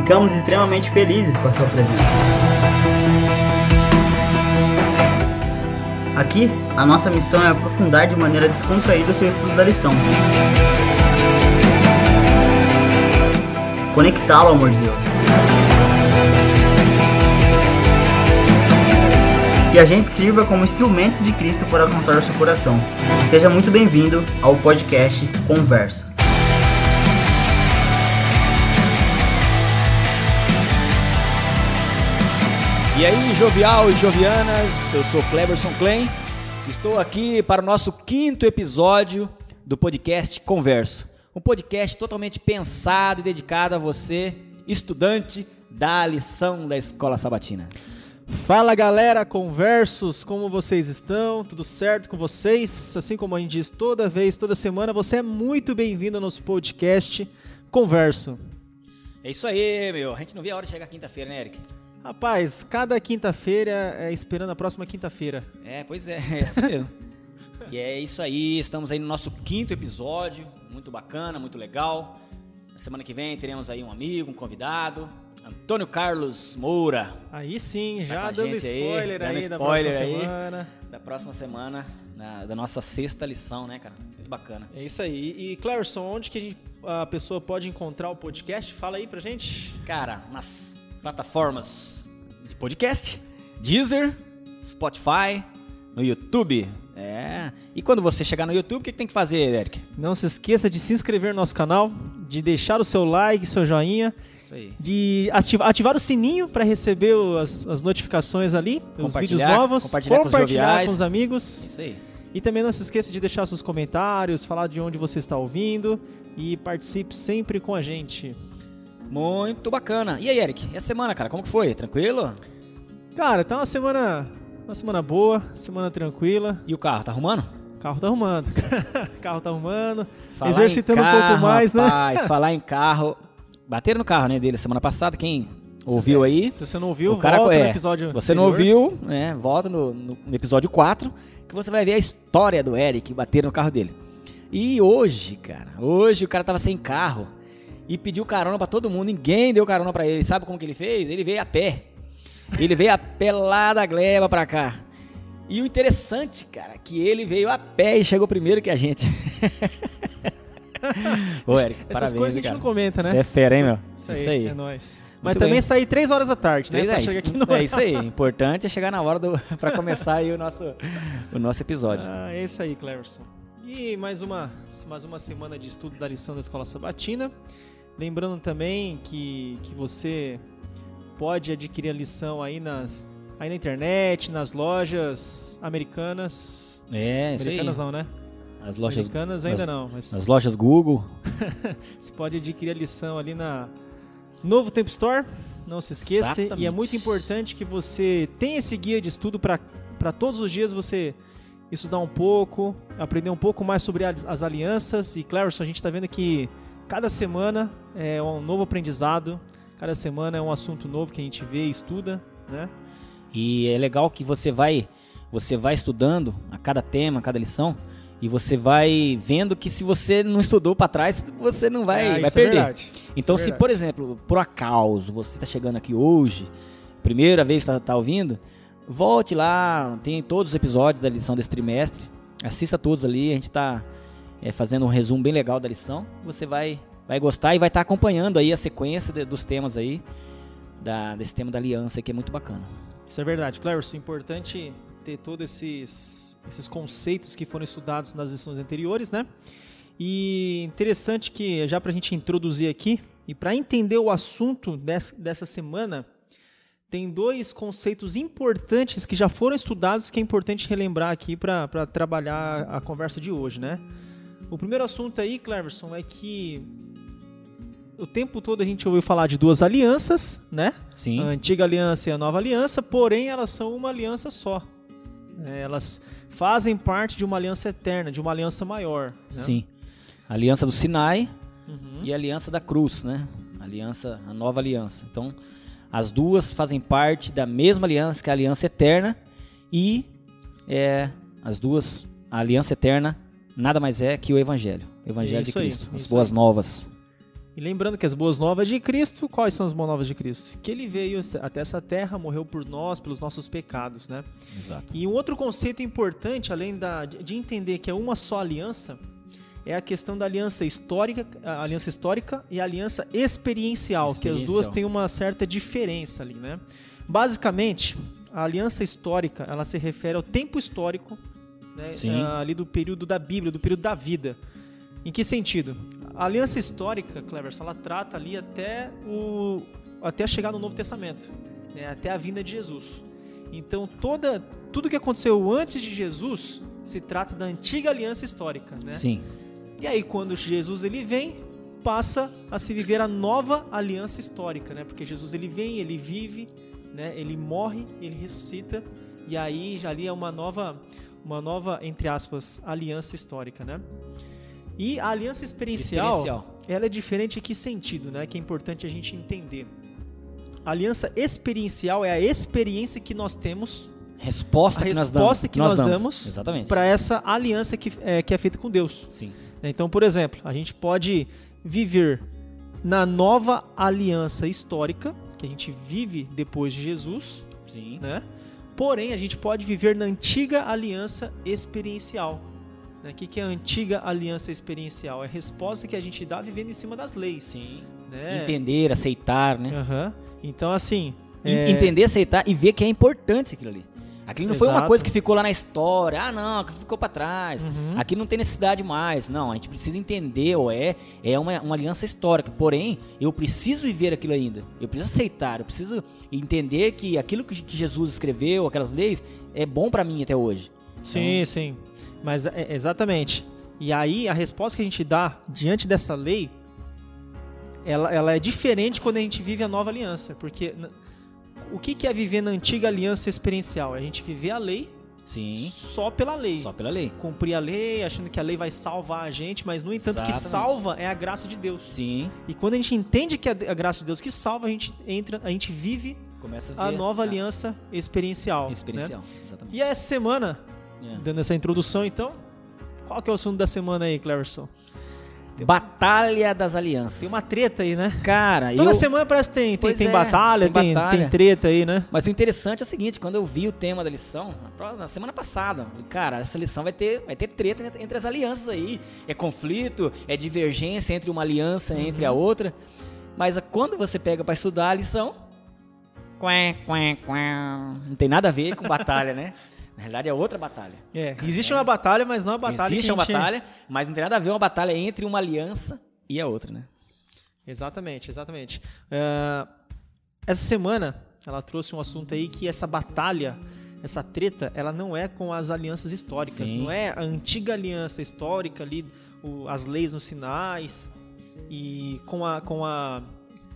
Ficamos extremamente felizes com a sua presença. Aqui, a nossa missão é aprofundar de maneira descontraída o seu estudo da lição. Conectá-lo amor de Deus. Que a gente sirva como instrumento de Cristo para alcançar o seu coração. Seja muito bem-vindo ao podcast Converso. E aí, jovial e jovianas, eu sou Cleverson Klein. Estou aqui para o nosso quinto episódio do podcast Converso. Um podcast totalmente pensado e dedicado a você, estudante da lição da Escola Sabatina. Fala galera, conversos, como vocês estão? Tudo certo com vocês? Assim como a gente diz toda vez, toda semana, você é muito bem-vindo ao nosso podcast Converso. É isso aí, meu. A gente não vê a hora de chegar quinta-feira, né, Eric? Rapaz, cada quinta-feira é esperando a próxima quinta-feira. É, pois é, é isso mesmo. e é isso aí, estamos aí no nosso quinto episódio, muito bacana, muito legal. Na semana que vem teremos aí um amigo, um convidado, Antônio Carlos Moura. Aí sim, Tá já a dando gente aí, spoiler dando aí, da spoiler próxima aí. semana. Da próxima semana, na- da nossa sexta lição, né, cara? Muito bacana. É isso aí. E, e Clarison, onde que a, gente- a pessoa pode encontrar o podcast? Fala aí pra gente. Cara, nas plataformas de podcast, Deezer, Spotify, no YouTube. É. E quando você chegar no YouTube, o que, que tem que fazer, Eric? Não se esqueça de se inscrever no nosso canal, de deixar o seu like, seu joinha, Isso aí. de ativa- ativar o sininho para receber as, as notificações ali, os vídeos Compartilhar, novos, compartilhar com os joviais. com os amigos. Isso aí. E também não se esqueça de deixar seus comentários, falar de onde você está ouvindo e participe sempre com a gente. Muito bacana. E aí, Eric? E a semana, cara? Como que foi? Tranquilo? Cara, tá uma semana, uma semana boa, semana tranquila. E o carro, tá arrumando? Carro tá arrumando. Carro tá arrumando. Falar Exercitando em um pouco carro, mais, né? rapaz, falar em carro. Bateram no carro, né, dele semana passada. Quem ouviu aí? Se você não ouviu, o cara volta é, no episódio Se você não anterior. ouviu, né, volta no- no episódio 4, que você vai ver a história do Eric bater no carro dele. E hoje, cara, hoje o cara tava sem carro e pediu carona pra todo mundo, ninguém deu carona pra ele. Sabe como que ele fez? Ele veio a pé. Ele veio a pé lá da gleba pra cá. E o interessante, cara, que ele veio a pé e chegou primeiro que a gente. Ô, Eric, Essas parabéns, coisas a gente cara. não comenta, né? Você é fera, hein, meu? Isso aí, Isso aí. é nóis. Mas Muito também bem. sair 3 horas da tarde, né? Três, é, isso, no é isso aí. O importante é chegar na hora do, pra começar aí o nosso, o nosso episódio. Ah, é isso aí, Cleverson. E mais uma, mais uma semana de estudo da lição da Escola Sabatina. Lembrando também que, que você pode adquirir a lição aí, nas, aí na internet, nas lojas americanas. É, americanas não, né? As lojas, americanas ainda nas- não, mas as lojas Google. você pode adquirir a lição ali na Novo Tempo Store. Não se esqueça. E é Exatamente. muito importante que você tenha esse guia de estudo para todos os dias você estudar um pouco, aprender um pouco mais sobre as as alianças. E, Clarison, a gente está vendo que cada semana é um novo aprendizado, cada semana é um assunto novo que a gente vê e estuda, né? E é legal que você vai, você vai estudando a cada tema, a cada lição, e você vai vendo que se você não estudou pra trás, você não vai, Ah, vai é perder. verdade. Então, é se por exemplo, por acaso você tá chegando aqui hoje, primeira vez que tá, tá ouvindo, volte lá, tem todos os episódios da lição desse trimestre, assista todos ali, a gente tá é, fazendo um resumo bem legal da lição, você vai, vai gostar e vai estar acompanhando aí a sequência de- dos temas aí, da, desse tema da aliança que é muito bacana. Isso é verdade, Clarence. É importante ter todos esses, esses conceitos que foram estudados nas lições anteriores, né? E interessante que, já para a gente introduzir aqui, e para entender o assunto des- dessa semana, tem dois conceitos importantes que já foram estudados que é importante relembrar aqui para trabalhar a conversa de hoje, né? O primeiro assunto aí, Cleverson, é que o tempo todo a gente ouviu falar de duas alianças, né? Sim. A antiga aliança e a nova aliança, porém elas são uma aliança só. É, Elas fazem parte de uma aliança eterna, de uma aliança maior. né? Sim. A aliança do Sinai Uhum. e a aliança da cruz, né? A aliança, a nova aliança. Então, as duas fazem parte da mesma aliança, que é a aliança eterna, e é, as duas, a aliança eterna nada mais é que o evangelho, o evangelho de Isso aí, Cristo, as isso boas aí. novas. E lembrando que as boas novas de Cristo, quais são as boas novas de Cristo? Que ele veio até essa terra, morreu por nós, pelos nossos pecados, né? Exato. E um outro conceito importante, além da, de entender que é uma só aliança, é a questão da aliança histórica, aliança histórica e a aliança experiencial, que as duas Experiencial. têm uma certa diferença ali, né? Basicamente, a aliança histórica, ela se refere ao tempo histórico, né, ah, ali do período da Bíblia, do período da vida. Em que sentido? A aliança histórica, Cleverson, ela trata ali até o até chegar no Novo Testamento, né, até a vinda de Jesus. Então, toda tudo que aconteceu antes de Jesus se trata da antiga aliança histórica, né? Sim. E aí, quando Jesus ele vem, passa a se viver a nova aliança histórica, né? Porque Jesus ele vem, ele vive, né? Ele morre, ele ressuscita, e aí já ali é uma nova, uma nova entre aspas aliança histórica, né? E a aliança experiencial, Experiencial. ela é diferente em que sentido, né? Que é importante a gente entender. A aliança experiencial é a experiência que nós temos Resposta A que nós resposta damos. que nós damos Exatamente. para essa aliança que é, que é feita com Deus. Sim. Então, por exemplo, a gente pode viver na nova aliança histórica, que a gente vive depois de Jesus, Sim. né? Porém, a gente pode viver na antiga aliança experiencial. Né? O que, é a antiga aliança experiencial? É a resposta que a gente dá vivendo em cima das leis. Sim. Né? Entender, aceitar, né? Aham. Então, assim. É, Entender, aceitar e ver que é importante aquilo ali. Aquilo não foi uma Exato. coisa que ficou lá na história. Ah, não, que ficou pra trás. Uhum. Aqui não tem necessidade mais. Não, a gente precisa entender, ou é, é uma, uma aliança histórica. Porém, eu preciso viver aquilo ainda. Eu preciso aceitar, eu preciso entender que aquilo que que Jesus escreveu, aquelas leis, é bom pra mim até hoje. Sim, sim. Mas é, exatamente. E aí a resposta que a gente dá diante dessa lei, ela, ela é diferente quando a gente vive a nova aliança, porque o que, que é viver na antiga aliança experiencial? É a gente viver a lei Sim, só pela lei. só pela lei. Cumprir a lei, achando que a lei vai salvar a gente, mas no entanto que Exatamente. salva é a graça de Deus. Sim, E quando a gente entende que é a graça de Deus que salva, a gente entra, a gente vive começa a a nova aliança experiencial. né? experiencial. Exatamente. E essa semana, É. dando essa introdução, então, qual que é o assunto da semana aí, Cleverson? Batalha das Alianças. Tem uma treta aí, né? Cara, Toda eu... semana parece que tem, tem, tem é, batalha, tem batalha. tem treta aí, né? Mas o interessante é o seguinte, quando eu vi o tema da lição, na semana passada, cara, essa lição vai ter, vai ter treta entre- as alianças aí. É conflito, é divergência entre uma aliança e entre a outra. Mas quando você pega pra estudar a lição, não tem nada a ver com batalha, né? Na realidade é outra batalha. É, existe uma batalha, mas não a batalha Existe uma gente- batalha, mas não tem nada a ver uma batalha entre uma aliança e a outra, né? Exatamente, exatamente. É, essa semana, ela trouxe um assunto aí que essa batalha, essa treta, ela não é com as alianças históricas. Sim. Não é a antiga aliança histórica ali, o- as leis nos sinais e com a, com a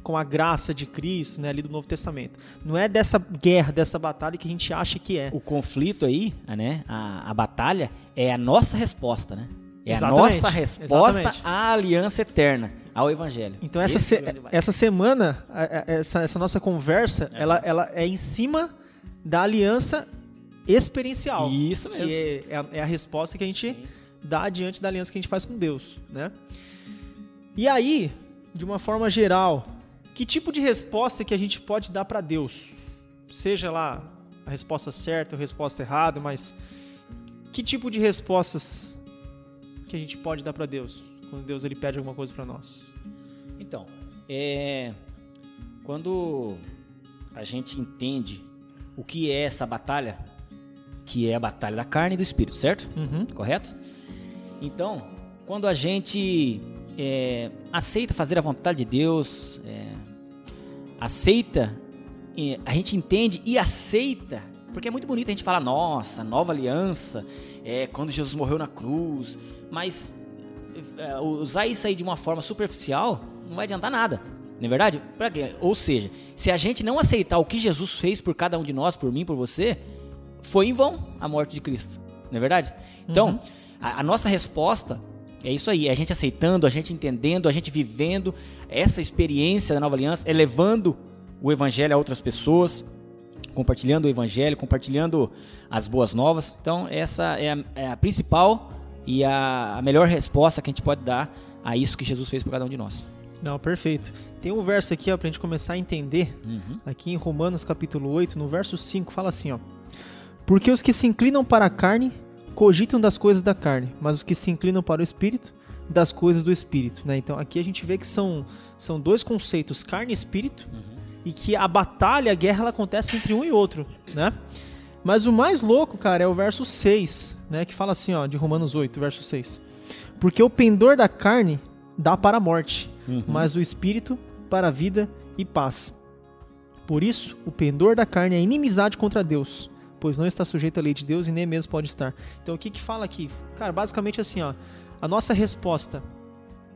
com a graça de Cristo, né, ali do Novo Testamento. Não é dessa guerra, dessa batalha que a gente acha que é. O conflito aí, né? A, a batalha é a nossa resposta, né? É Exatamente, a nossa resposta exatamente. à aliança eterna, ao evangelho. Então essa, se- é essa semana, essa, essa nossa conversa, ela, ela é em cima da aliança experiencial. Isso mesmo. Que é, é a, é a resposta que a gente Sim. dá diante da aliança que a gente faz com Deus, né? E aí, de uma forma geral, que tipo de resposta que a gente pode dar para Deus? Seja lá a resposta certa ou a resposta errada, mas que tipo de respostas que a gente pode dar para Deus quando Deus ele pede alguma coisa para nós? Então, é, quando a gente entende o que é essa batalha, que é a batalha da carne e do espírito, certo? Uhum. Correto? Então, quando a gente é, aceita fazer a vontade de Deus, é, aceita, a gente entende e aceita, porque é muito bonito a gente falar, nossa, nova aliança, é, quando Jesus morreu na cruz, mas é, usar isso aí de uma forma superficial não vai adiantar nada. Não é verdade? Pra quê? Ou seja, se a gente não aceitar o que Jesus fez por cada um de nós, por mim, por você, foi em vão a morte de Cristo. Não é verdade? Então, a, a nossa resposta é isso aí, é a gente aceitando, a gente entendendo, a gente vivendo essa experiência da nova aliança, é levando o evangelho a outras pessoas, compartilhando o evangelho, compartilhando as boas novas. Então, essa é a, é a principal e a, a melhor resposta que a gente pode dar a isso que Jesus fez por cada um de nós. Não, perfeito. Tem um verso aqui, ó, pra gente começar a entender. Uhum. Aqui em Romanos capítulo 8, no verso 5, fala assim, ó. Porque os que se inclinam para a carne cogitam das coisas da carne, mas os que se inclinam para o espírito, das coisas do espírito, né? Então aqui a gente vê que são, são dois conceitos, carne e espírito, e que a batalha, a guerra, ela acontece entre um e outro, né? Mas o mais louco, cara, é o verso 6, né? Que fala assim, ó, de Romanos 8, verso 6. Porque o pendor da carne dá para a morte, Uhum. mas o espírito para a vida e paz. Por isso, o pendor da carne é inimizade contra Deus, pois não está sujeito à lei de Deus e nem mesmo pode estar. Então, o que que fala aqui? Cara, basicamente assim, ó, a nossa resposta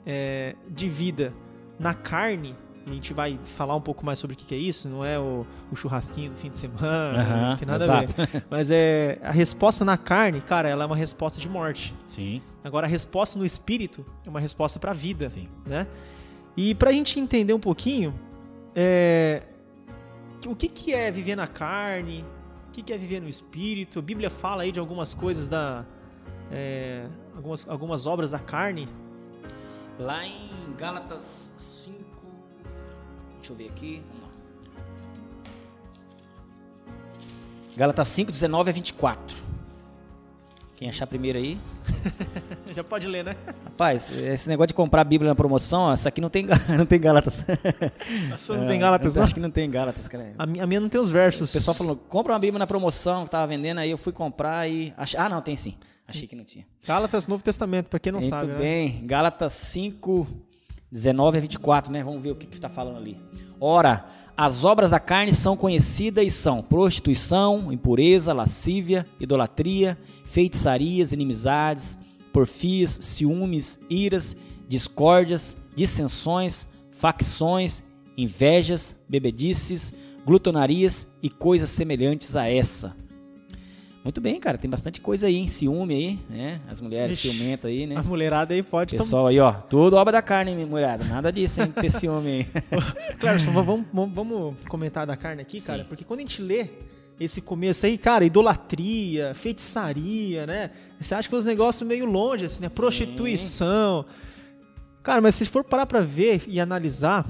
é, de vida na carne, e a gente vai falar um pouco mais sobre o que que é isso, não é o, o churrasquinho do fim de semana, não tem nada a ver. exato. Mas é a resposta na carne, cara, ela é uma resposta de morte. Sim, Agora, a resposta no espírito é uma resposta para a vida sim. né? E pra gente entender um pouquinho, é, o que, que é viver na carne, o que, é viver no espírito. A Bíblia fala aí de algumas coisas da. é, algumas, algumas obras da carne. Lá em Gálatas 5. Deixa eu ver aqui. Vamos lá. Gálatas 5, 19 a 24. Quem achar primeiro aí. Já pode ler, né? Rapaz, esse negócio de comprar a Bíblia na promoção, essa aqui não tem, não tem Gálatas. Essa não tem Gálatas, É, não? Acho que não tem Gálatas, cara. A minha, a minha não tem os O versos. pessoal falou, compra uma Bíblia na promoção que tava vendendo, aí eu fui comprar e... ach- Ah, não, tem sim. Achei que não tinha. Gálatas, Novo Testamento, pra quem não Muito sabe. né? bem. Gálatas 5, 19 a 24, né? Vamos ver o que está falando ali. Ora, as obras da carne são conhecidas e são prostituição, impureza, lascívia, idolatria, feitiçarias, inimizades, porfias, ciúmes, iras, discórdias, dissensões, facções, invejas, bebedices, glutonarias e coisas semelhantes a essa. Muito bem, cara, tem bastante coisa aí, hein? Ciúme aí, né? As mulheres Ixi. ciumentas aí, né? A mulherada aí pode. Pessoal aí, ó, tudo obra da carne, hein, mulherada. Nada disso, hein? Ter ciúme aí. Clarison, vamos, vamos, vamos comentar da carne aqui, cara, Sim. porque quando a gente lê esse começo aí, cara, idolatria, feitiçaria, né? Você acha que uns negócios meio longe, assim, né? Prostituição. Cara, mas se for parar pra ver e analisar,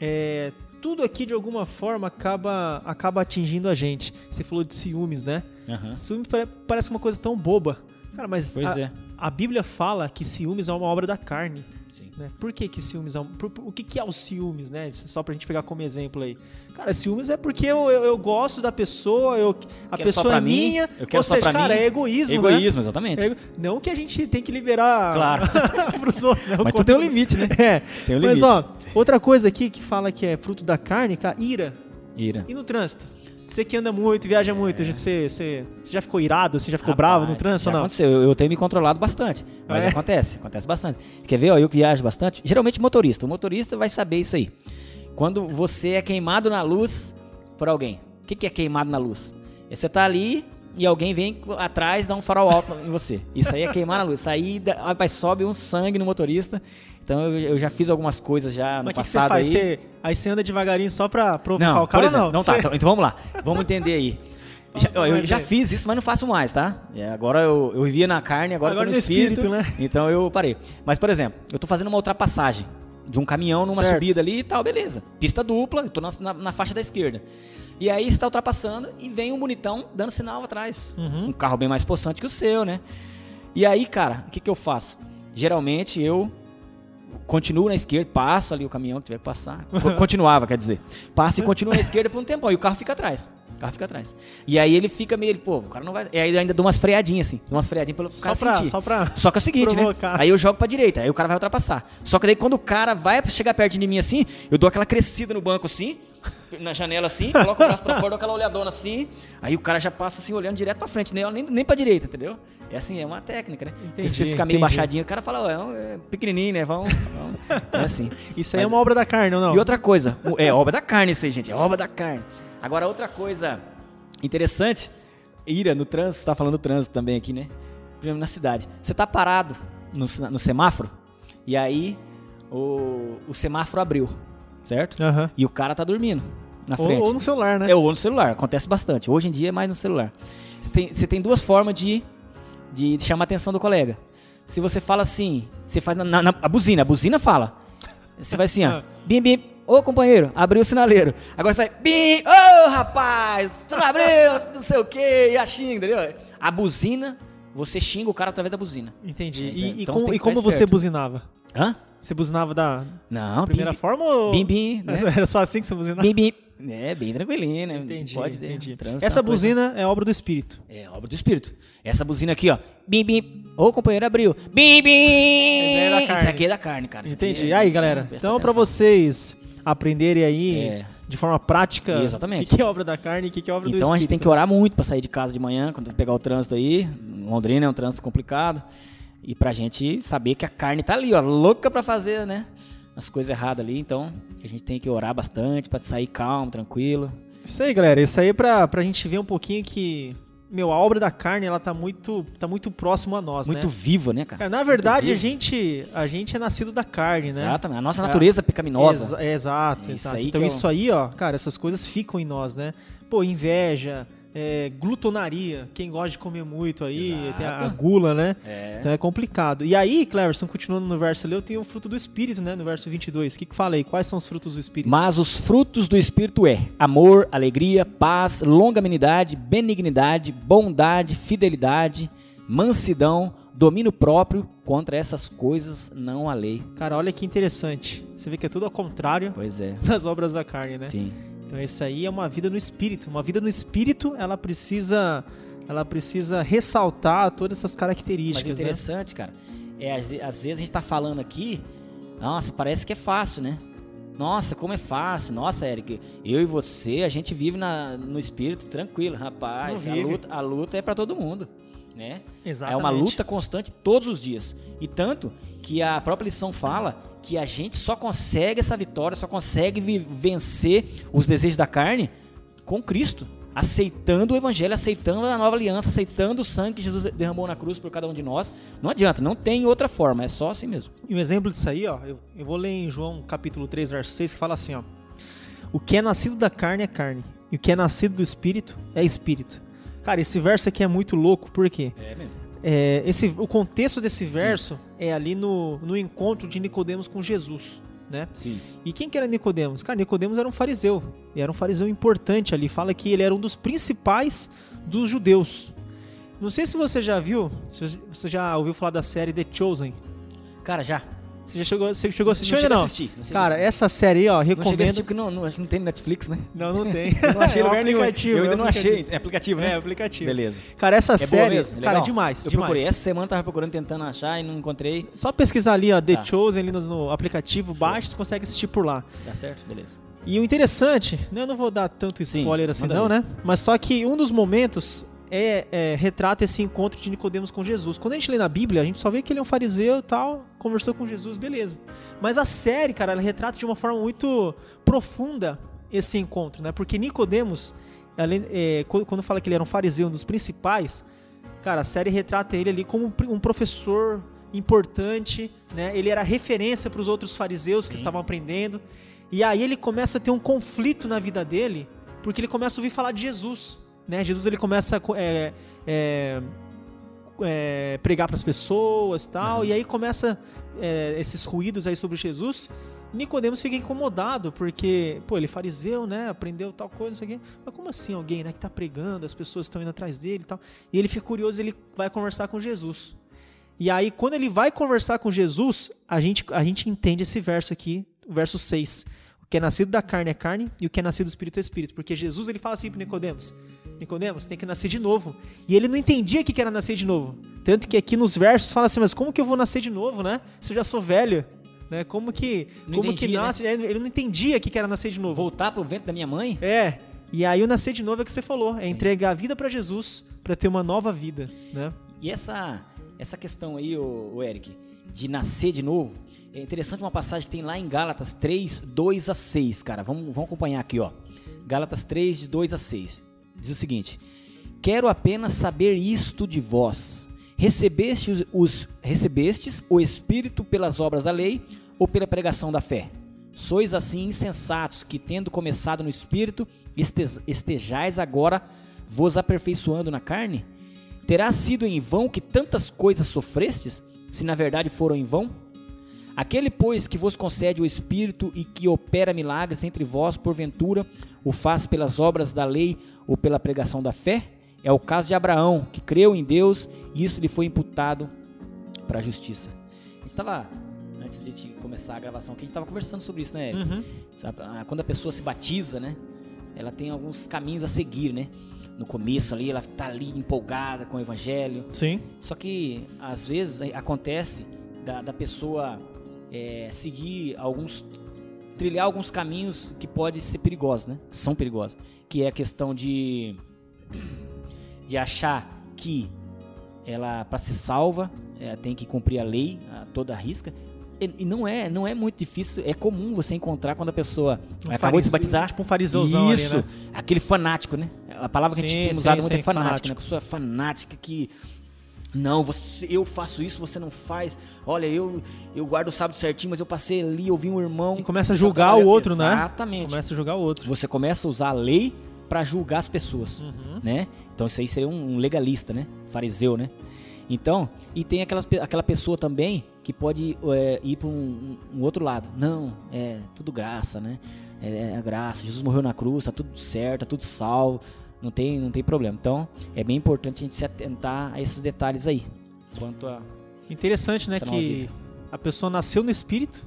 é, tudo aqui de alguma forma acaba, acaba atingindo a gente. Você falou de ciúmes, né? Aham. Ciúmes pare- parece uma coisa tão boba. Cara, mas Pois a, é. a Bíblia fala que ciúmes é uma obra da carne. Sim. Né? Por que, que ciúmes é um, por- por- O que, que é o ciúmes, né? Só pra gente pegar como exemplo aí. Cara, ciúmes é porque eu, eu, eu gosto da pessoa, eu, a Quero pessoa é mim, minha. eu quero ou seja, pra cara, mim. é egoísmo, Egoísmo, né? exatamente. É Não que a gente tem que liberar Claro. pros outros. né? Mas tu tem um limite, né? É. Tem um Mas limite. ó, outra coisa aqui que fala que é fruto da carne, cara, ira. Ira. E no trânsito? Você que anda muito, viaja muito, você, você, você já ficou irado, você já ficou bravo no Rapaz, trânsito ou não? aconteceu. Eu, eu tenho me controlado bastante. Mas É? acontece, acontece bastante. Quer ver, ó, eu que viajo bastante. Geralmente motorista. O motorista vai saber isso aí. Quando você é queimado na luz por alguém. O que, que é queimado na luz? É Você tá ali e alguém vem atrás dá um farol alto em você. Isso aí é queimar na luz. Isso aí rapaz, sobe um sangue no motorista. Então eu, eu já fiz algumas coisas já no Mas o que, que você passado faz? aí. Você, aí você anda devagarinho só pra provocar Não, o cara por exemplo, não? não tá, Você- então, então vamos lá. Vamos entender aí. Já- eu já fiz isso, mas não faço mais, tá? É, agora eu, eu vivia na carne, agora, Agora eu tô no no espírito, espírito, né? Então eu parei. Mas, por exemplo, eu tô fazendo uma ultrapassagem de um caminhão numa Certo. subida ali e tal, beleza. Pista dupla, eu tô na, na- na faixa da esquerda. E aí você tá ultrapassando e vem um bonitão dando sinal atrás. Uhum. Um carro bem mais possante que o seu, né? E aí, cara, o que, que eu faço? Geralmente eu continuo na esquerda, passo ali o caminhão que tiver que passar. Co- Continuava, quer dizer. Passo e continuo na esquerda por um tempão. E o carro fica atrás. O carro fica atrás. E aí ele fica meio, ele, pô, o cara não vai. E aí eu ainda dou umas freadinhas assim. Dou umas freadinhas pelo Só cara pra, sentir. só pra... Só que é o seguinte, provocar. né? Aí eu jogo pra direita, aí o cara vai ultrapassar. Só que daí quando o cara vai chegar perto de mim assim, eu dou aquela crescida no banco assim, na janela assim, coloco o braço pra fora, dou aquela olhadona assim, aí o cara já passa assim, olhando direto pra frente, nem, nem, nem pra direita, entendeu? É assim, é uma técnica, né? Porque se você Entendi, ficar meio entendi. baixadinho, o cara fala, é um- é pequenininho, né? Vamos, vamos. É assim. Isso aí Mas- é uma obra da carne, ou não? e outra coisa, é obra da carne isso aí, gente, é obra da carne. Agora, outra coisa interessante, Ira, no trânsito, você tá falando do trânsito também aqui, né? Exemplo, na cidade. Você tá parado no, no semáforo, e aí o, o semáforo abriu, certo? Aham. E o cara tá dormindo na Ou, frente. ou no celular, né? É, ou no celular, acontece bastante. Hoje em dia é mais no celular. Você tem, você tem duas formas de, de chamar a atenção do colega. Se você fala assim, você faz na, na- na- a buzina, a buzina fala. Você vai assim, ó. Ah. Bim, bim. Ô, companheiro, abriu o sinaleiro. Agora você vai, bim, ô, rapaz, tu não abriu, não sei o quê, e a xinga, entendeu? A buzina, você xinga o cara através da buzina. Entendi. É, E, e então como, você tem e que ficar como você buzinava? Hã? Você buzinava da Não, primeira bim, forma ou... bim, bim, né? Era só assim que você buzinava? bim, bim. É, bem tranquilinho, né? Entendi, Pode ter. entendi. trânsito é Essa coisa- buzina é obra do Espírito. É, obra do espírito. Essa buzina aqui, ó. Bim, bim. Ô, companheiro, abriu. Bim, bim. É. Isso aqui é da carne, cara. Isso Entendi. é- Aí, galera, presta então pra atenção. vocês aprenderem aí É. de forma prática Exatamente. o que que é obra da carne e o que que é obra do Espírito. Então a gente tem que orar muito pra sair de casa de manhã, quando pegar o trânsito aí. Londrina é um trânsito complicado. E pra gente saber que a carne tá ali, ó, louca pra fazer, né? As coisas erradas ali. Então a gente tem que orar bastante pra sair calmo, tranquilo. Isso aí, galera. Isso aí é pra, pra gente ver um pouquinho que, meu, a obra da carne, ela tá muito, tá muito próximo a nós, Muito né? viva, né, cara? Cara, na verdade, a gente, a gente é nascido da carne, né? Exatamente. A nossa natureza é pecaminosa. Exa- exato, Isso exato. aí Então é isso aí, ó, cara, essas coisas ficam em nós, né? Pô, inveja, é, glutonaria, quem gosta de comer muito aí, Exato. tem a, a gula, né? É. Então é complicado. E aí, Cleverson, continuando no verso ali, eu tenho o fruto do Espírito, né? No verso 22. O que que fala aí? Quais são os frutos do Espírito? Mas os frutos do Espírito é amor, alegria, paz, longanimidade, benignidade, bondade, fidelidade, mansidão, domínio próprio. Contra essas coisas não há lei. Cara, olha que interessante. Você vê que é tudo ao contrário Pois é. das obras da carne, né? Sim. Então isso aí é uma vida no espírito. Uma vida no espírito, ela precisa ela precisa ressaltar todas essas Mas características, o né? interessante, cara, é às, às vezes a gente tá falando aqui, nossa, parece que é fácil, né? Nossa, como é fácil. Nossa, Eric, eu e você, a gente vive na, no espírito tranquilo, rapaz. A luta, a luta é pra todo mundo, né? Exatamente. É uma luta constante todos os dias. E tanto que a própria lição fala que a gente só consegue essa vitória, só consegue vencer os desejos da carne com Cristo. Aceitando o evangelho, aceitando a nova aliança, aceitando o sangue que Jesus derramou na cruz por cada um de nós. Não adianta, não tem outra forma, é só assim mesmo. E um exemplo disso aí, ó, eu, eu vou ler em João capítulo 3, verso 6, que fala assim, ó. O que é nascido da carne é carne, e o que é nascido do espírito é espírito. Cara, esse verso aqui é muito louco, por quê? É mesmo. É, esse, o contexto desse verso é ali no, no encontro de Nicodemos com Jesus, né? Sim. E quem que era Nicodemos? Cara, Nicodemos era um fariseu. E era um fariseu importante ali. Fala que ele era um dos principais dos judeus. Não sei se você já viu, se você já ouviu falar da série The Chosen. Cara, já. Você já chegou, você chegou a assistir não ou ainda a não? assistir, não Cara, assistir. essa série aí, ó, Não recomendo. não, não, acho que não tem Netflix, né? Não, não tem. Eu não achei É um lugar nenhum. Eu ainda é um não achei. É aplicativo, né? É, aplicativo. Beleza. Cara, essa É série, mesmo? cara, Legal? demais, Eu demais. procurei. Essa semana eu tava procurando, tentando achar e não encontrei. Só pesquisar ali, ó, The Tá. Chosen ali no, no aplicativo, baixa, você consegue assistir por lá. Tá certo? Beleza. E o interessante, né, eu não vou dar tanto Sim, spoiler assim manda não, aí. né? Mas só que um dos momentos é, é, retrata esse encontro de Nicodemos com Jesus. Quando a gente lê na Bíblia, a gente só vê que ele é um fariseu e tal, conversou com Jesus, beleza. Mas a série, cara, ela retrata de uma forma muito profunda esse encontro, né? Porque Nicodemos, além- é, quando fala que ele era um fariseu, um dos principais, cara, a série retrata ele ali como um professor importante, né? Ele era referência para os outros fariseus que Sim. estavam aprendendo. E aí ele começa a ter um conflito na vida dele, porque ele começa a ouvir falar de Jesus, né? Jesus ele começa a é, é, é, pregar para as pessoas, tal, e aí começa é, esses ruídos aí sobre Jesus. Nicodemos fica incomodado porque, pô, ele é fariseu, né? Aprendeu tal coisa, isso aqui. Mas como assim alguém, né, que tá pregando, as pessoas estão indo atrás dele e tal? E ele fica curioso, ele vai conversar com Jesus. E aí, quando ele vai conversar com Jesus, a gente, a gente entende esse verso aqui, o verso 6. O que é nascido da carne é carne e o que é nascido do espírito é espírito. Porque Jesus ele fala assim para Nicodemos: Nicodemos, tem que nascer de novo. E ele não entendia o que era nascer de novo. Tanto que aqui nos versos fala assim: mas como que eu vou nascer de novo, né? Se eu já sou velho. Né? Como que, Não como que né? nasce? Ele não entendia o que era nascer de novo. Voltar pro vento da minha mãe? É. E aí o nascer de novo é o que você falou, é entregar a vida para Jesus para ter uma nova vida, né? E essa, essa questão aí, o, Eric, de nascer de novo, é interessante uma passagem que tem lá em Gálatas 3, 2 a 6, cara. Vamos, vamos acompanhar aqui, ó. Gálatas 3, de 2 a 6. Diz o seguinte: Quero apenas saber isto de vós. Recebestes, os, recebestes o Espírito pelas obras da lei ou pela pregação da fé? Sois assim insensatos que, tendo começado no Espírito, estejais agora vos aperfeiçoando na carne? Terá sido em vão que tantas coisas sofrestes, se na verdade foram em vão? Aquele, pois, que vos concede o Espírito e que opera milagres entre vós, porventura, o faz pelas obras da lei ou pela pregação da fé? É o caso de Abraão, que creu em Deus e isso lhe foi imputado para a justiça. A gente estava, antes de começar a gravação aqui, a gente estava conversando sobre isso, né, Eric? Uhum. Ah, Quando a pessoa se batiza, né? Ela tem alguns caminhos a seguir, né? No começo ali, ela tá ali empolgada com o evangelho. Sim. Só que às vezes acontece da, da pessoa eh, seguir alguns. trilhar alguns caminhos que podem ser perigosos, né? São perigosos. Que é a questão de. de achar que ela, para ser salva, eh, tem que cumprir a lei a toda a risca. E, não é, não é muito difícil, é comum você encontrar quando a pessoa Um acabou de se batizar. Tipo um fariseuzão Isso, ali, né? aquele fanático, né? A palavra que a Sim, gente tem sim, usado muito sim, é fanático, fanático. né? A pessoa é fanática que não, você, eu faço isso, você não faz. Olha, eu eu guardo o sábado certinho, mas eu passei ali, ouvi um irmão E começa a que julgar o outro, né? Exatamente. Começa a julgar o outro. Você começa a usar a lei para julgar as pessoas, Uhum. né? Então isso aí seria um legalista, né? Fariseu, né? Então, e tem aquelas, aquela pessoa também que pode é, ir para um, um outro lado. Não, é tudo graça, né? É, é graça. Jesus morreu na cruz, tá tudo certo, tá tudo salvo. Não tem, não tem problema. Então, é bem importante a gente se atentar a esses detalhes aí. Quanto a. Interessante, né? Que a pessoa nasceu no espírito,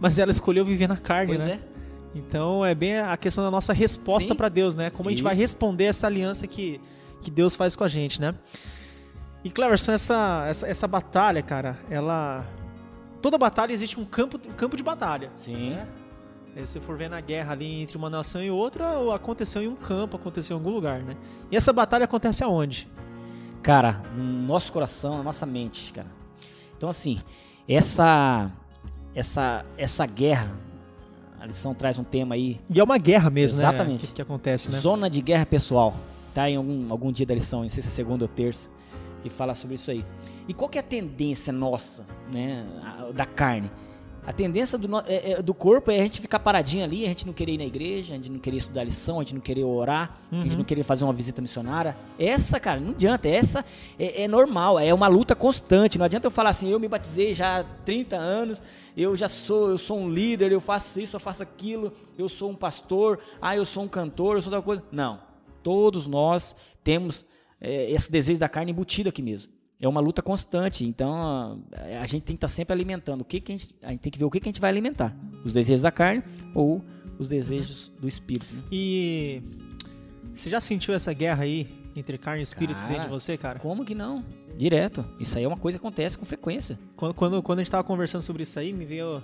mas ela escolheu viver na carne, Pois né? é. Então é bem a questão da nossa resposta pra Deus, né? Como a gente vai Isso. responder essa aliança que, que Deus faz com a gente, né? E Cleverson, essa, essa, essa batalha, cara, ela. Toda batalha existe um campo, um campo de batalha. Sim. né? Aí, Se você for ver na guerra ali entre uma nação e outra, ou aconteceu em um campo, aconteceu em algum lugar, né? E essa batalha acontece aonde? Cara, no nosso coração, na nossa mente, cara. Então, assim, essa. Essa, essa guerra. A lição traz um tema aí E é uma guerra mesmo, Exatamente. né? Que, que acontece, né? Zona de guerra pessoal. Tá em algum, algum dia da lição, não sei se é segunda ou terça, que fala sobre isso aí. E qual que é a tendência nossa, né, da carne? A tendência do, é- é- do corpo é a gente ficar paradinho ali, a gente não querer ir na igreja, a gente não querer estudar lição, a gente não querer orar, a gente Uhum. não querer fazer uma visita missionária. Essa, cara, não adianta. Essa é, é normal, é uma luta constante. Não adianta eu falar assim, eu me batizei já há 30 anos, eu já sou, eu sou um líder, eu faço isso, eu faço aquilo, eu sou um pastor, ah, eu sou um cantor, eu sou tal coisa. Não. Todos nós temos é, esse desejo da carne embutido aqui mesmo. É uma luta constante, então a, a gente tem que estar sempre alimentando. O que, que a, gente, a gente tem que ver o que, que a gente vai alimentar: os desejos da carne ou os desejos do espírito. Né? E você já sentiu essa guerra aí entre carne e espírito Cara, dentro de você, cara? Como que não? Direto. Isso aí é uma coisa que acontece com frequência. Quando, quando, quando a gente tava conversando sobre isso aí, me veio.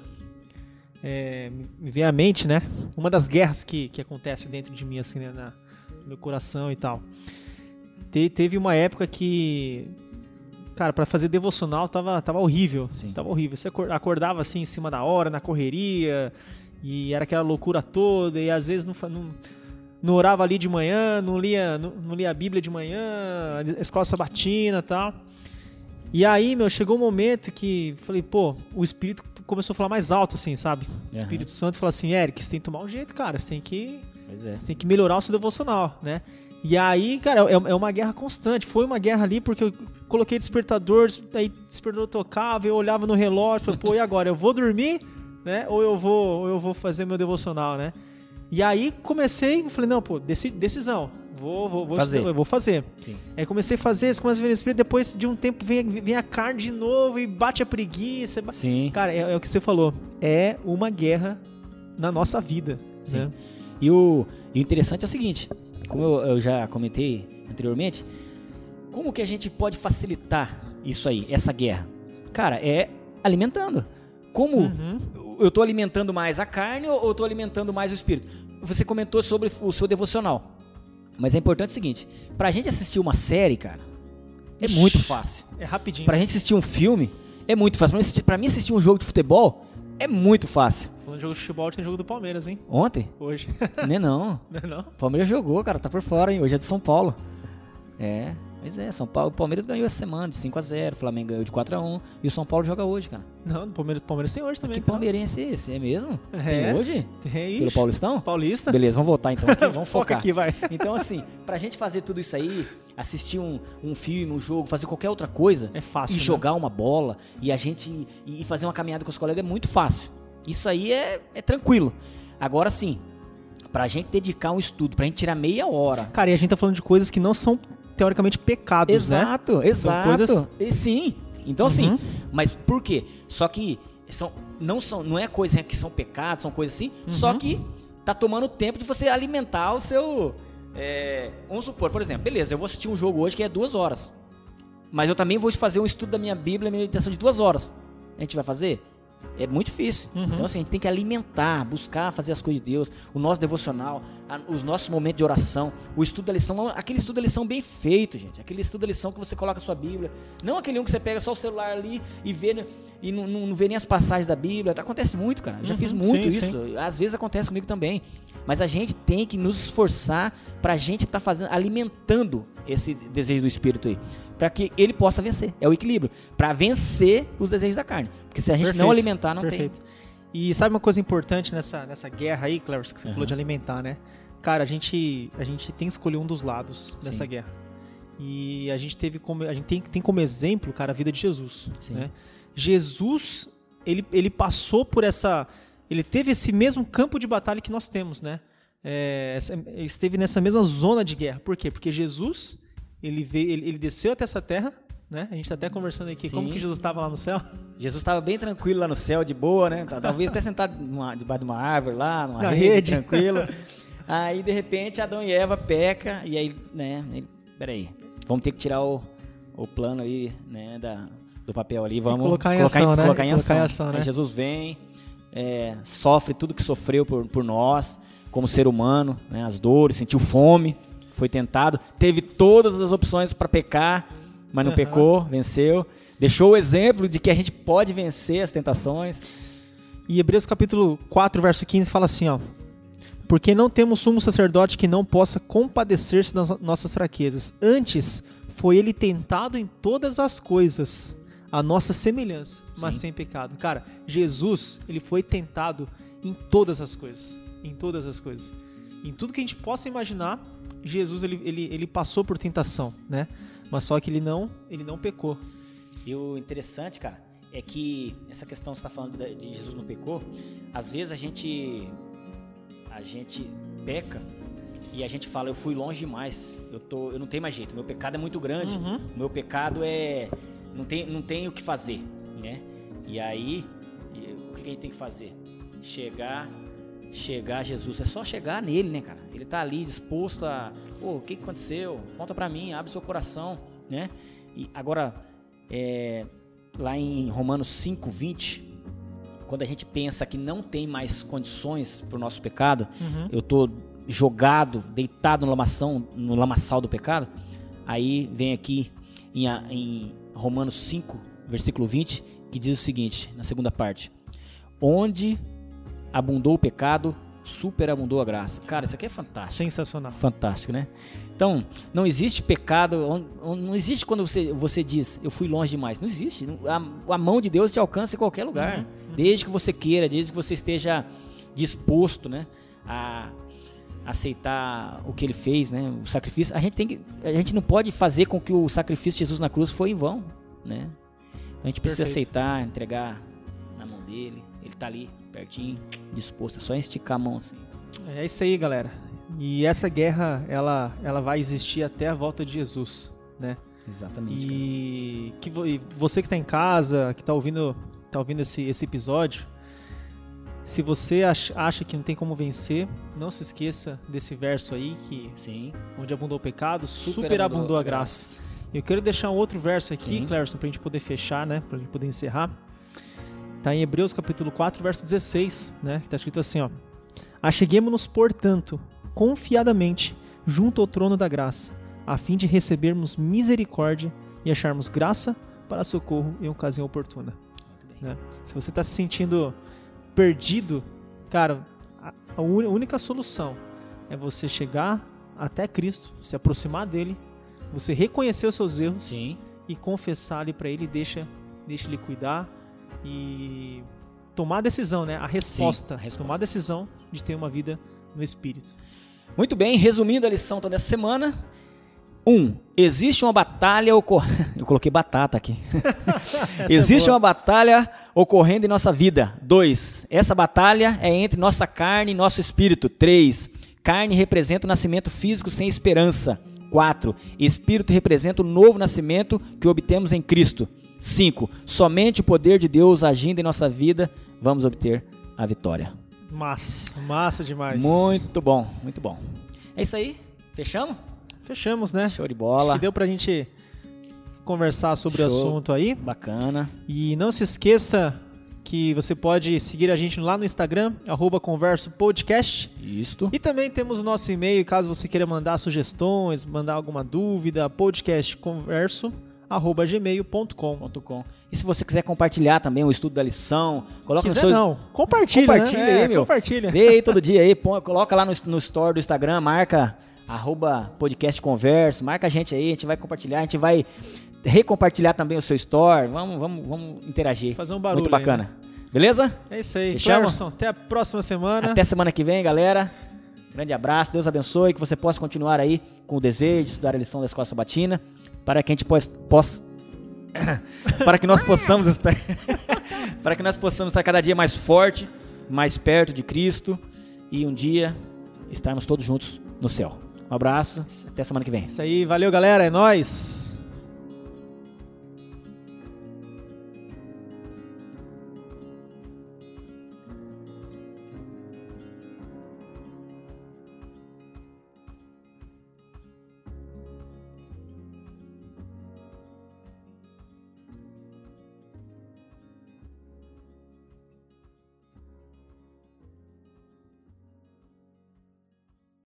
é, me veio à mente, né? Uma das guerras que, que acontece dentro de mim, assim, né? Na, no meu coração e tal. Te- teve uma época que. Cara, pra fazer devocional tava, tava horrível. Sim. Tava horrível. Você acor- acordava assim em cima da hora, na correria, e era aquela loucura toda, e às vezes não, não, não orava ali de manhã, não lia, não, não lia a Bíblia de manhã, a escola sabatina e tal. E aí, meu, chegou um momento que falei, pô, o Espírito começou a falar mais alto, assim, sabe? O. Espírito Santo falou assim, Eric, você tem que tomar um jeito, cara, você tem que, é. você tem que melhorar o seu devocional, né? E aí, cara, é, é uma guerra constante. Foi uma guerra ali porque eu coloquei despertador, aí despertador tocava, eu olhava no relógio, falei, pô, e agora? Eu vou dormir, né? Ou eu vou, ou eu vou fazer meu devocional, né? E aí comecei, falei, não, pô, deci- decisão. Vou, vou, vou Fazer. eu vou fazer. Sim. Aí comecei a fazer, você começa a ver espírito, depois de um tempo vem, vem a carne de novo e bate a preguiça. Sim. Cara, é, é o que você falou. É uma guerra na nossa vida. Sim. Né? E o, e o interessante é o seguinte, como eu, eu já comentei anteriormente, como que a gente pode facilitar isso aí, essa guerra? Cara, é alimentando. Como Uhum. eu tô alimentando mais a carne ou eu tô alimentando mais o espírito? Você comentou sobre o seu devocional. Mas é importante o seguinte, pra gente assistir uma série, cara, é Ixi. muito fácil. É rapidinho. Pra gente assistir um filme, é muito fácil. Pra mim assistir- Pra mim assistir um jogo de futebol, é muito fácil. Falando de jogo de futebol, tem jogo do Palmeiras, hein? Ontem? Hoje. Não é não. não é não? Palmeiras jogou, cara, tá por fora, hein? Hoje é de São Paulo. É. Pois é, São Paulo, o Palmeiras ganhou essa semana de 5 a 0 o Flamengo ganhou de 4 a 1 e o São Paulo joga hoje, cara. Não, o Palmeiras, Palmeiras tem hoje também. que tá? palmeirense é esse? É mesmo? É. Tem hoje? Tem Pelo Paulistão? Paulista. Beleza, vamos voltar então aqui, vamos Foca focar. aqui, vai. Então, assim, pra gente fazer tudo isso aí, assistir um, um filme, um jogo, fazer qualquer outra coisa, É fácil, e né? jogar uma bola, e a gente e fazer uma caminhada com os colegas é muito fácil. Isso aí é, é tranquilo. Agora sim, pra gente dedicar um estudo, pra gente tirar meia hora. Cara, e a gente tá falando de coisas que não são teoricamente pecados, né? Exato, exato. coisas- E sim. Então, Uhum. sim. Mas por quê? Só que são, não, são, não é coisa que são pecados, são coisas assim. Uhum. Só que tá tomando tempo de você alimentar o seu. é, vamos supor, por exemplo, beleza, eu vou assistir um jogo hoje que é duas horas. Mas eu também vou fazer um estudo da minha Bíblia, minha meditação de duas horas. A gente vai fazer? É muito difícil. Uhum. Então, assim, a gente tem que alimentar, buscar fazer as coisas de Deus, o nosso devocional, a- os nossos momentos de oração, o estudo da lição, aquele estudo da lição bem feito, gente. Aquele estudo da lição que você coloca a sua Bíblia. Não aquele um que você pega só o celular ali e vê né, e não, não- não vê nem as passagens da Bíblia. Acontece muito, cara. Eu já Uhum, fiz muito sim, isso. Às vezes acontece comigo também. Mas a gente tem que nos esforçar pra gente estar fazendo, alimentando esse desejo do Espírito aí. Pra que ele possa vencer. É o equilíbrio. Pra vencer os desejos da carne. Porque se a gente não Perfeito, alimentar, não Perfeito. E sabe uma coisa importante nessa, nessa guerra aí, Clarence, que você Uhum. falou de alimentar, né? Cara, a gente, a gente tem que escolher um dos lados dessa Sim. guerra. E a gente teve como a gente tem, tem como exemplo, cara, a vida de Jesus, Sim. né? Jesus, ele, ele passou por essa ele teve esse mesmo campo de batalha que nós temos, né? É, ele esteve nessa mesma zona de guerra. Por quê? Porque Jesus, ele veio, ele, ele desceu até essa terra, né? A gente está até conversando aqui Sim. como que Jesus estava lá no céu. Jesus estava bem tranquilo lá no céu, de boa, né? Tá- Talvez até sentado numa- debaixo de uma árvore lá, numa Na rede, rede. tranquilo. Aí, de repente, Adão e Eva peca e aí, né? Ele, peraí, vamos ter que tirar o, o plano aí, né? Da, do papel ali, vamos colocar em ação, né? colocar em Colocar em ação. né? Jesus vem, é, sofre tudo que sofreu por, por nós, como ser humano, né? As dores, sentiu fome, foi tentado, teve todas as opções para pecar, mas não Aham. pecou, venceu. Deixou o exemplo de que a gente pode vencer as tentações. E Hebreus capítulo 4, verso 15 fala assim, ó: Porque não temos sumo sacerdote que não possa compadecer-se das nossas fraquezas. Antes foi ele tentado em todas as coisas, a nossa semelhança, mas Sim. sem pecado. Cara, Jesus, ele foi tentado em todas as coisas, em todas as coisas. Em tudo que a gente possa imaginar, Jesus ele, ele, ele passou por tentação, né? Mas só que ele não, ele não pecou. E o interessante, cara, é que essa questão que você está falando de, Jesus não pecou, às vezes a gente a gente peca e a gente fala eu fui longe demais, eu tô, eu não tenho mais jeito, meu pecado é muito grande, Uhum. o meu pecado é não tem não tem o que fazer, né? E aí o que a gente tem que fazer? Chegar chegar a Jesus, é só chegar nele, né, cara? Ele tá ali disposto a, pô, o que aconteceu? Conta pra mim, abre seu coração, né? E agora é, lá em Romanos 5, 20, quando a gente pensa que não tem mais condições para o nosso pecado, Uhum. eu tô jogado, deitado no lamação, no lamaçal do pecado, aí vem aqui em, em Romanos 5, versículo 20, que diz o seguinte, na segunda parte: Onde abundou o pecado, superabundou a graça. Cara, isso aqui é fantástico. Sensacional. Fantástico, né? Então, não existe pecado, não existe quando você, você diz, eu fui longe demais. Não existe. A, a mão de Deus te alcança em qualquer lugar. Desde que você queira, desde que você esteja disposto, né? A aceitar o que ele fez, né? O sacrifício. A gente tem que, a gente não pode fazer com que o sacrifício de Jesus na cruz foi em vão, né? A gente precisa Perfeito. aceitar, entregar na mão dele. Ele tá ali, pertinho, disposto. É só esticar a mão assim. É isso aí, galera. E essa guerra, ela, ela vai existir até a volta de Jesus, né? Exatamente. cara. E, que, vo- e você que está em casa, que está ouvindo, tá ouvindo esse, esse episódio, se você ach- acha que não tem como vencer, não se esqueça desse verso aí, que Sim. onde abundou o pecado, Superabundou superabundou a a graça. Eu quero deixar um outro verso aqui. Clerson, pra gente poder fechar, né? Pra gente poder encerrar. Tá em Hebreus capítulo 4, verso 16, né? Que tá escrito assim, ó. Acheguemos-nos, portanto, confiadamente junto ao trono da graça, a fim de recebermos misericórdia e acharmos graça para socorro em ocasião oportuna. Né? Se você está se sentindo perdido, cara, a, única solução é você chegar até Cristo, se aproximar dele, você reconhecer os seus erros Sim. e confessar ali pra ele, deixa, deixa ele cuidar e tomar a decisão, né? A resposta, a resposta. tomar a decisão de ter uma vida no espírito. Muito bem, resumindo a lição toda essa semana. Um, existe uma batalha ocorrendo. Eu coloquei batata aqui. É existe boa. uma batalha ocorrendo em nossa vida. Dois, essa batalha é entre nossa carne e nosso espírito. Três, carne representa o nascimento físico sem esperança. Quatro, espírito representa o novo nascimento que obtemos em Cristo. Cinco, somente o poder de Deus agindo em nossa vida vamos obter a vitória. Massa, massa demais. Muito bom, muito bom. É isso aí? Fechamos? Fechamos, né? Show de Acho bola. que deu pra gente conversar sobre o Show. assunto aí. Bacana. E não se esqueça que você pode seguir a gente lá no Instagram, arroba Converso Podcast. Isto. E também temos o nosso e-mail, caso você queira mandar sugestões, mandar alguma dúvida, podcastconverso.gmail.com. .com. E se você quiser compartilhar também o estudo da lição, coloca Quiser no seu. não, compartilha, Compartilha né? aí, É, meu. Compartilha. Vê aí todo dia aí, põe- coloca lá no, no store do Instagram, marca arroba podcast converso, marca a gente aí, a gente vai compartilhar, a gente vai recompartilhar também o seu store. Vamos, vamos, vamos interagir. Fazer um barulho Muito aí, bacana. Beleza? É isso aí. Cleverson, até a próxima semana. Até semana que vem, galera. Grande abraço, Deus abençoe, que você possa continuar aí com o desejo de estudar a lição da escola sabatina, para que a gente possa, possa para que nós possamos estar para que nós possamos estar cada dia mais forte, mais perto de Cristo e um dia estarmos todos juntos no céu. Um abraço, até semana que vem. Isso aí, valeu galera, é nóis.